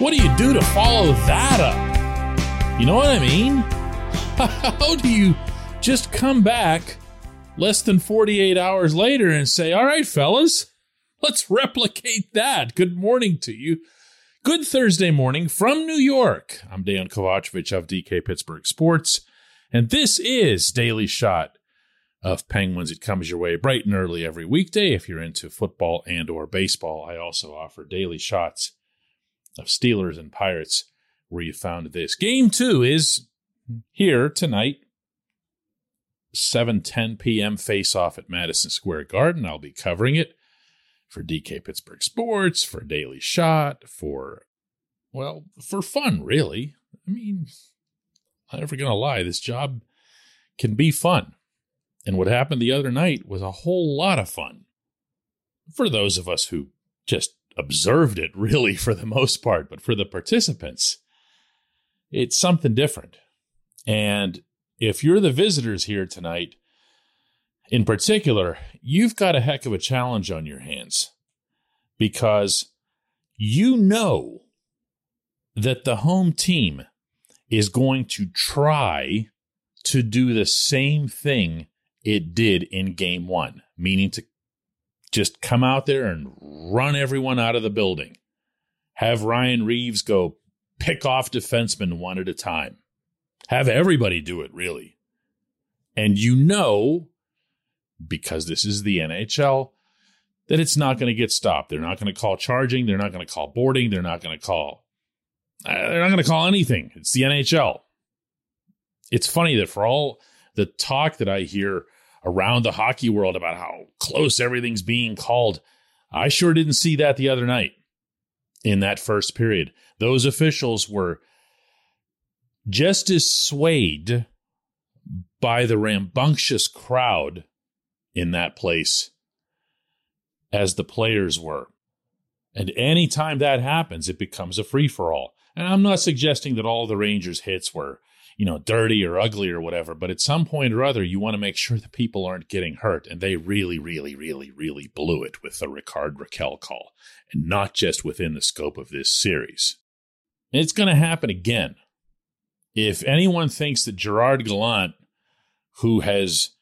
What do you do to follow that up? You know what I mean? How do you just come back less than 48 hours later and say, all right, fellas, let's replicate that? Good morning to you. Good Thursday morning from New York. I'm Dejan Kovacevic of DK Pittsburgh Sports, and this is Daily Shot of Penguins. It comes your way bright and early every weekday if you're into football and or baseball. I also offer daily shots of Steelers and Pirates where you found this. Game 2 is here tonight. 7:10 p.m. face off at Madison Square Garden. I'll be covering it for DK Pittsburgh Sports, for Daily Shot, for, well, for fun, really. I mean, I'm never to lie, this job can be fun. And what happened the other night was a whole lot of fun for those of us who just observed it, really, for the most part. But for the participants, it's something different. And if you're the visitors here tonight, in particular, you've got a heck of a challenge on your hands because you know that the home team is going to try to do the same thing it did in game one, meaning to just come out there and run everyone out of the building. Have Ryan Reaves go pick off defensemen one at a time. Have everybody do it, really. And you know because this is the NHL, that it's not going to get stopped. They're not going to call charging. They're not going to call boarding. They're not going to call. Uh, they're not going to call anything. It's the NHL. It's funny that for all the talk that I hear around the hockey world about how close everything's being called, I sure didn't see that the other night in that first period. Those officials were just as swayed by the rambunctious crowd in that place as the players were. And anytime that happens, it becomes a free for all. And I'm not suggesting that all the Rangers hits were, you know, dirty or ugly or whatever, but at some point or other, you want to make sure the people aren't getting hurt. And they really, really, really, really blew it with the Rickard Rakell call, and not just within the scope of this series. And it's going to happen again. If anyone thinks that Gerard Gallant, who has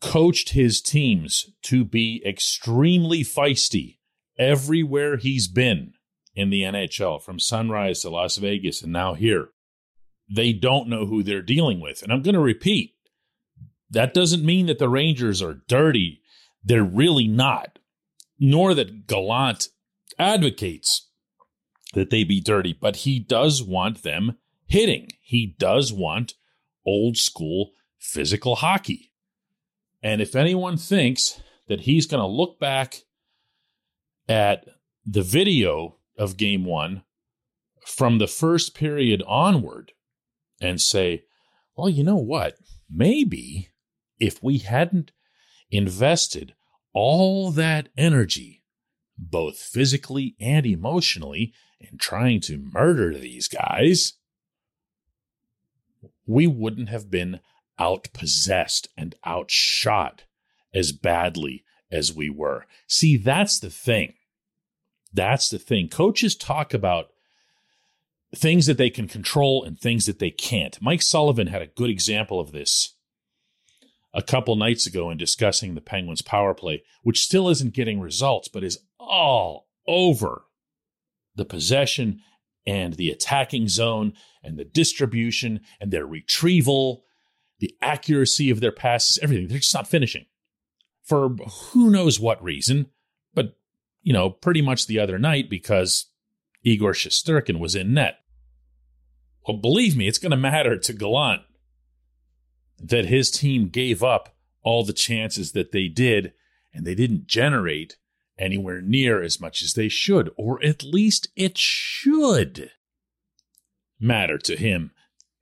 coached his teams to be extremely feisty everywhere he's been in the NHL, from Sunrise to Las Vegas and now here. They don't know who they're dealing with. And I'm going to repeat that doesn't mean that the Rangers are dirty. They're really not, nor that Gallant advocates that they be dirty, but he does want them hitting. He does want old school physical hockey. And if anyone thinks that he's going to look back at the video of game one from the first period onward and say, well, you know what? Maybe if we hadn't invested all that energy, both physically and emotionally, in trying to murder these guys, we wouldn't have been outpossessed and outshot as badly as we were. See, that's the thing. That's the thing. Coaches talk about things that they can control and things that they can't. Mike Sullivan had a good example of this a couple nights ago in discussing the Penguins power play, which still isn't getting results, but is all over the possession and the attacking zone and the distribution and their retrieval the accuracy of their passes, everything. They're just not finishing for who knows what reason. But, you know, pretty much the other night because Igor Shesterkin was in net. Well, believe me, it's going to matter to Gallant that his team gave up all the chances that they did and they didn't generate anywhere near as much as they should, or at least it should matter to him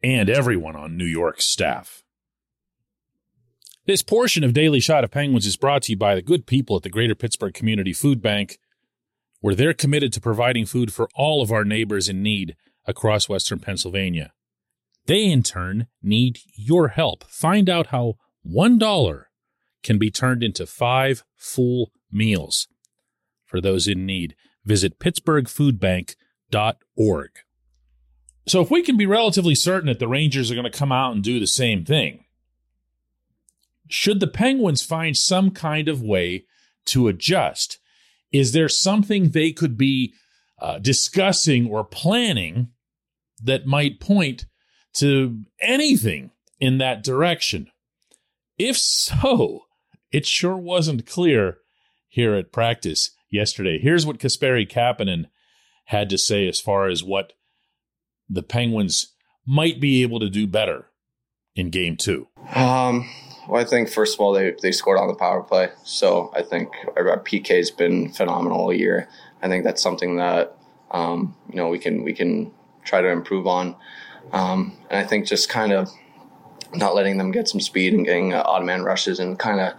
and everyone on New York's staff. This portion of Daily Shot of Penguins is brought to you by the good people at the Greater Pittsburgh Community Food Bank, where they're committed to providing food for all of our neighbors in need across Western Pennsylvania. They, in turn, need your help. Find out how $1 can be turned into five full meals. For those in need, visit pittsburghfoodbank.org. So if we can be relatively certain that the Rangers are going to come out and do the same thing, should the Penguins find some kind of way to adjust? Is there something they could be uh, discussing or planning that might point to anything in that direction? If so, it sure wasn't clear here at practice yesterday. Here's what Kasperi Kapanen had to say as far as what the Penguins might be able to do better in game two. Um, well, I think first of all they they scored on the power play, so I think our PK has been phenomenal all year. I think that's something that um, you know we can we can try to improve on, um, and I think just kind of not letting them get some speed and getting uh, odd man rushes and kind of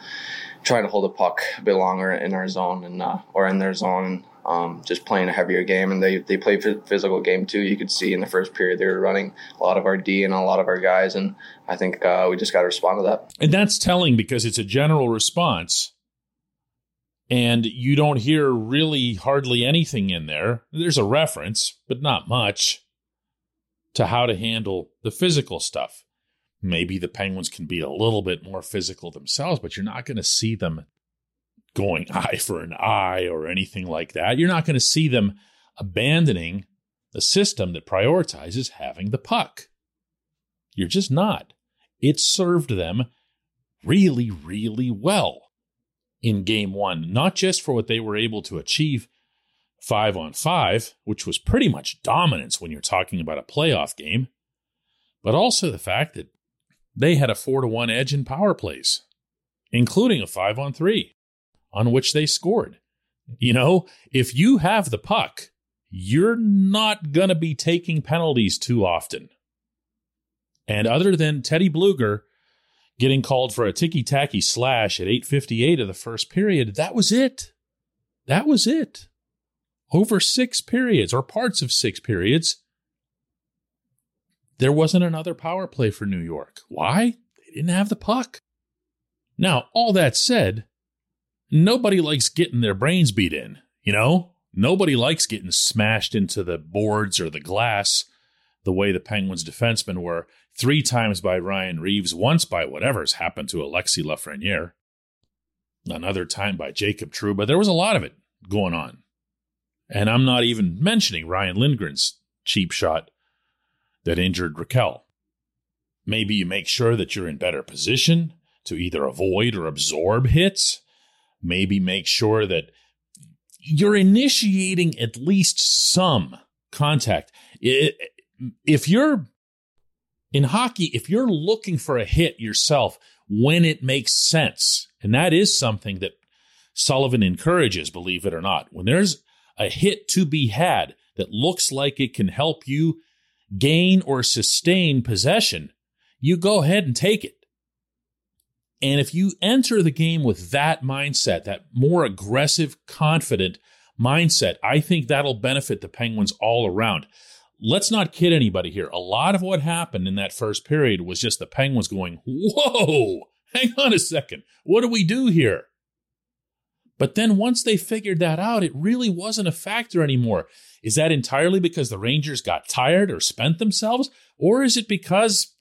trying to hold the puck a bit longer in our zone and uh, or in their zone um, just playing a heavier game. And they they played physical game too. You could see in the first period they were running a lot of our D and a lot of our guys, and I think uh, we just got to respond to that. And that's telling because it's a general response. And you don't hear really hardly anything in there. There's a reference, but not much, to how to handle the physical stuff. Maybe the Penguins can be a little bit more physical themselves, but you're not going to see them going eye for an eye or anything like that. You're not going to see them abandoning a system that prioritizes having the puck. You're just not. It served them really, really well in game one, not just for what they were able to achieve five on five, which was pretty much dominance when you're talking about a playoff game, but also the fact that they had a four to one edge in power plays, including a five on three on which they scored. You know, if you have the puck, you're not going to be taking penalties too often. And other than Teddy Blueger getting called for a ticky tacky slash at 8.58 of the first period, that was it. That was it. Over six periods or parts of six periods, there wasn't another power play for New York. Why? They didn't have the puck. Now, all that said, nobody likes getting their brains beat in, you know? Nobody likes getting smashed into the boards or the glass the way the Penguins defensemen were three times by Ryan Reaves, once by whatever's happened to Alexi Lafreniere, another time by Jacob Trouba. There was a lot of it going on. And I'm not even mentioning Ryan Lindgren's cheap shot that injured Rakell. Maybe you make sure that you're in better position to either avoid or absorb hits maybe make sure that you're initiating at least some contact. If you're in hockey, if you're looking for a hit yourself when it makes sense, and that is something that Sullivan encourages, believe it or not, when there's a hit to be had that looks like it can help you gain or sustain possession, you go ahead and take it. And if you enter the game with that mindset, that more aggressive, confident mindset, I think that'll benefit the Penguins all around. Let's not kid anybody here. A lot of what happened in that first period was just the Penguins going, Whoa, hang on a second. What do we do here? But then once they figured that out, it really wasn't a factor anymore. Is that entirely because the Rangers got tired or spent themselves? Or is it because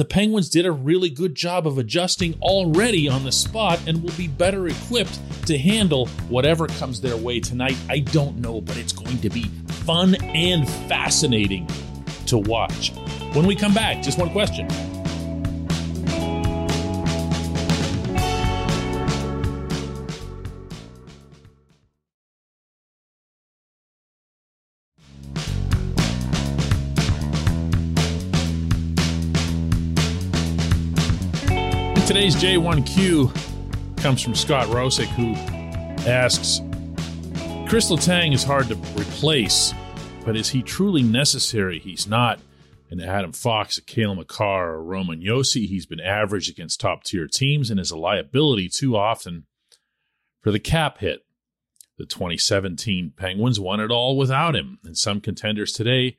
the Penguins did a really good job of adjusting already on the spot and will be better equipped to handle whatever comes their way tonight. I don't know, but it's going to be fun and fascinating to watch. When we come back, just one question. Today's J1Q comes from Scott Rosick, who asks Chris Letang is hard to replace, but is he truly necessary? He's not an Adam Fox, a Cale Makar, or Roman Josi. He's been average against top tier teams and is a liability too often for the cap hit. The 2017 Penguins won it all without him, and some contenders today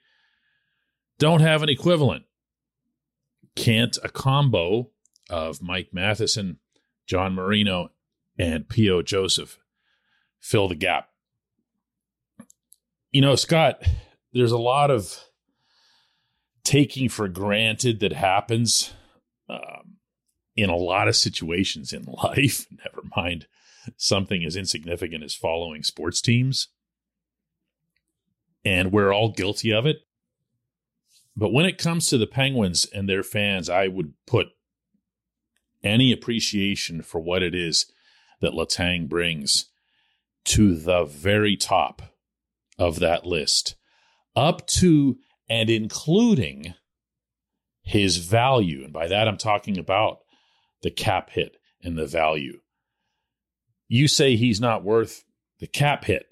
don't have an equivalent. Can't a combo of Mike Matheson, John Marino, and P.O. Joseph fill the gap. You know, Scott, there's a lot of taking for granted that happens um, in a lot of situations in life, never mind something as insignificant as following sports teams. And we're all guilty of it. But when it comes to the Penguins and their fans, I would put any appreciation for what it is that Letang brings to the very top of that list, up to and including his value. And by that, I'm talking about the cap hit and the value. You say he's not worth the cap hit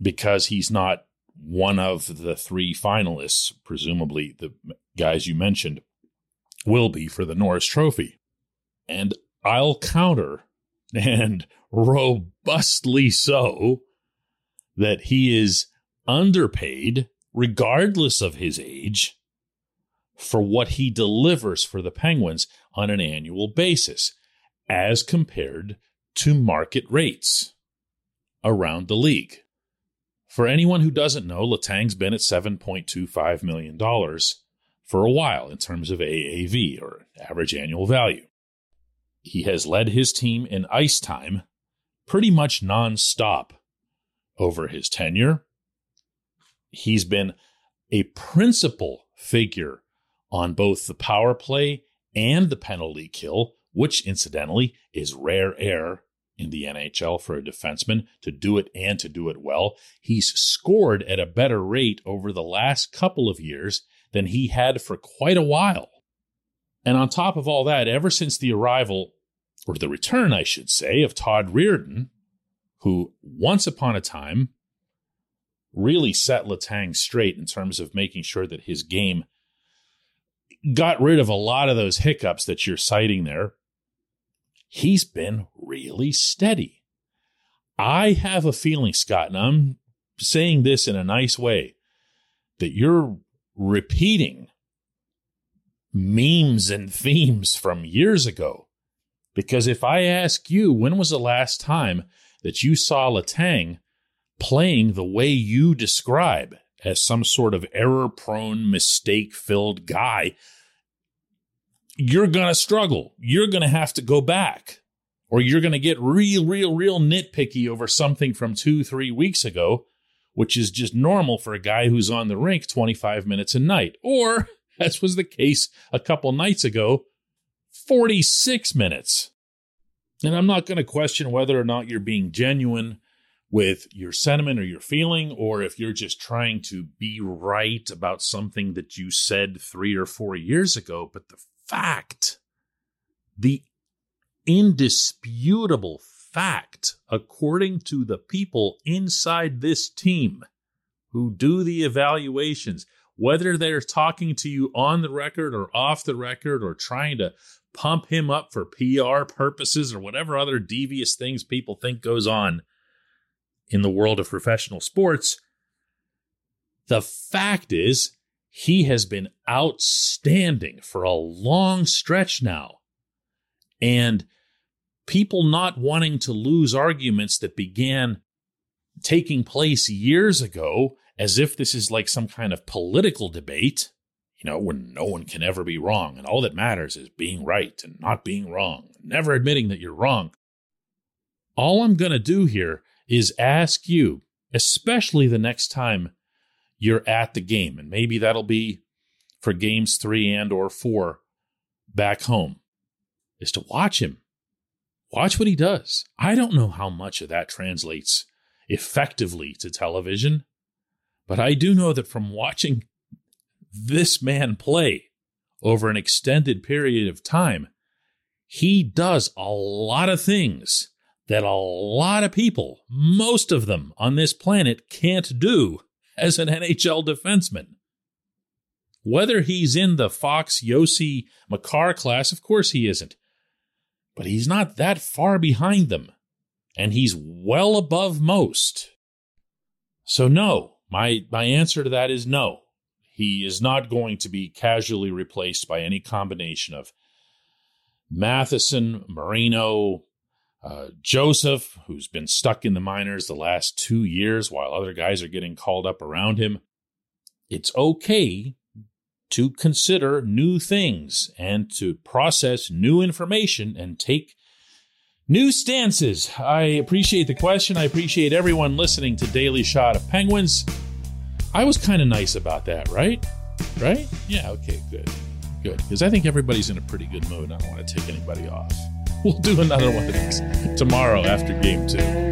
because he's not one of the three finalists, presumably the guys you mentioned, will be for the Norris Trophy. And I'll counter, and robustly so, that he is underpaid, regardless of his age, for what he delivers for the Penguins on an annual basis, as compared to market rates around the league. For anyone who doesn't know, Letang's been at $7.25 million for a while in terms of AAV, or average annual value. He has led his team in ice time pretty much nonstop over his tenure. He's been a principal figure on both the power play and the penalty kill, which incidentally is rare air in the NHL for a defenseman to do it and to do it well. He's scored at a better rate over the last couple of years than he had for quite a while. And on top of all that, ever since the arrival, or the return, I should say, of Todd Reirden, who once upon a time really set Letang straight in terms of making sure that his game got rid of a lot of those hiccups that you're citing there he's been really steady. I have a feeling, Scott, and I'm saying this in a nice way, that you're repeating memes and themes from years ago. Because if I ask you, when was the last time that you saw Letang playing the way you describe as some sort of error prone, mistake filled guy you're going to struggle. You're going to have to go back or you're going to get real, real, real nitpicky over something from two, three weeks ago, which is just normal for a guy who's on the rink 25 minutes a night. Or, as was the case a couple nights ago, 46 minutes. And I'm not going to question whether or not you're being genuine with your sentiment or your feeling, or if you're just trying to be right about something that you said three or four years ago. But the fact, the indisputable fact, according to the people inside this team who do the evaluations, whether they're talking to you on the record or off the record or trying to pump him up for PR purposes or whatever other devious things people think goes on in the world of professional sports. The fact is, he has been outstanding for a long stretch now. And people not wanting to lose arguments that began taking place years ago as if this is like some kind of political debate, you know, where no one can ever be wrong. And all that matters is being right and not being wrong, never admitting that you're wrong. All I'm going to do here is ask you, especially the next time you're at the game. And maybe that'll be for games three and or four back home, is to watch him. Watch what he does. I don't know how much of that translates effectively to television, but I do know that from watching this man play over an extended period of time, he does a lot of things that a lot of people, most of them on this planet, can't do as an NHL defenseman. Whether he's in the Fox Josi, Makar class, of course he isn't. But he's not that far behind them. And he's well above most. So, no, my, my answer to that is no. He is not going to be casually replaced by any combination of Matheson, Marino, Uh, Joseph, who's been stuck in the minors the last two years while other guys are getting called up around him. It's okay to consider new things and to process new information and take new stances. I appreciate the question. I appreciate everyone listening to Daily Shot of Penguins. I was kind of nice about that, right? Right? Yeah, okay, good. Good. Because I think everybody's in a pretty good mood. I don't want to take anybody off. We'll do another one of these tomorrow after game two.